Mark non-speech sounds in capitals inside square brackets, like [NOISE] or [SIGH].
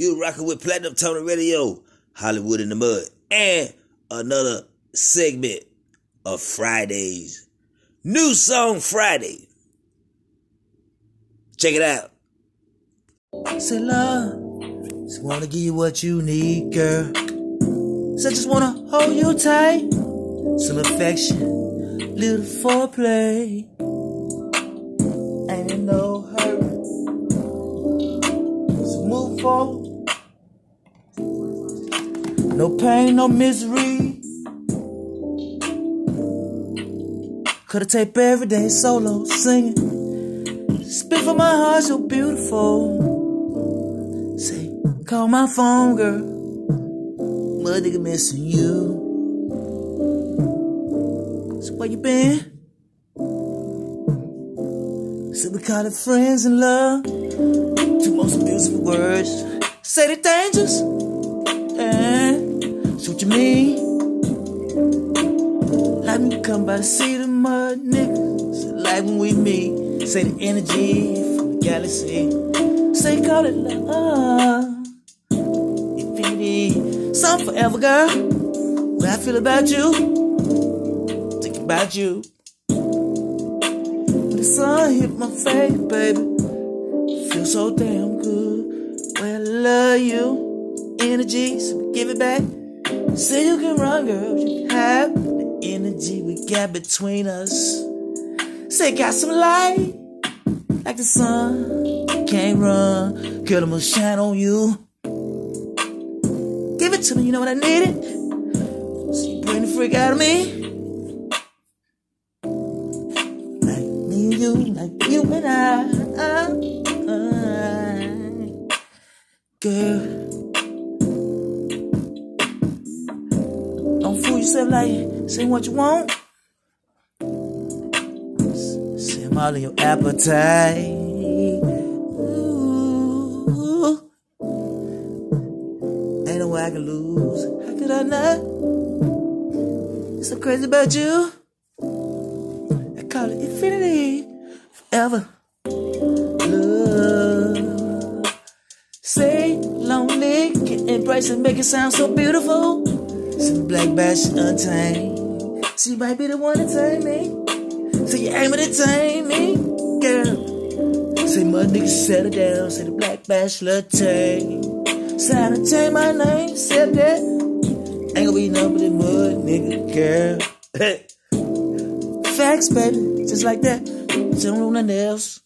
You rocking with Platinum Tony Radio, Hollywood in the Mud, and another segment of Fridays. New Song Friday. Check it out. Say love, just wanna give you what you need, girl. So I just wanna hold you tight, some affection, little foreplay. Ain't in no hurry. So move forward. No pain, no misery. Could have tape every day solo singing. Spit from my heart so beautiful. Say, call my phone, girl. Mud nigga missing you. So where you been? So we call it friends and love. Two most beautiful words. Say the dangers. You mean? Like me come by to see the mud niggas. Like when we meet. Say the energy from the galaxy. Say call it love. Infinity. Some forever, girl. What I feel about you. Think about you. When the sun hit my face, baby. Feel so damn good. Well, I love you. Energy, so give it back. Say you can run, girl. You have the energy we got between us. Say got some light, like the sun. Can't run, girl. I'ma shine on you. Give it to me, you know what I needed. So you bring the freak out of me. Like me and you, like you and I. Uh, uh, uh. Girl. Don't fool yourself like say what you want. Say I'm all in your appetite. Ooh. Ain't no way I can lose. How could I not? It's so crazy about you. I call it infinity forever. Love. Say lonely, can embrace and make it sound so beautiful. Some black bash untamed. She might be the one to tame me. So you aim to tame me, girl. Say my niggas settle down. Say the black bachelor tame. Sign to change my name. Said that. Ain't gonna be nothing but mud, nigga, girl. [LAUGHS] Facts, baby. Just like that. Don't know nothing else.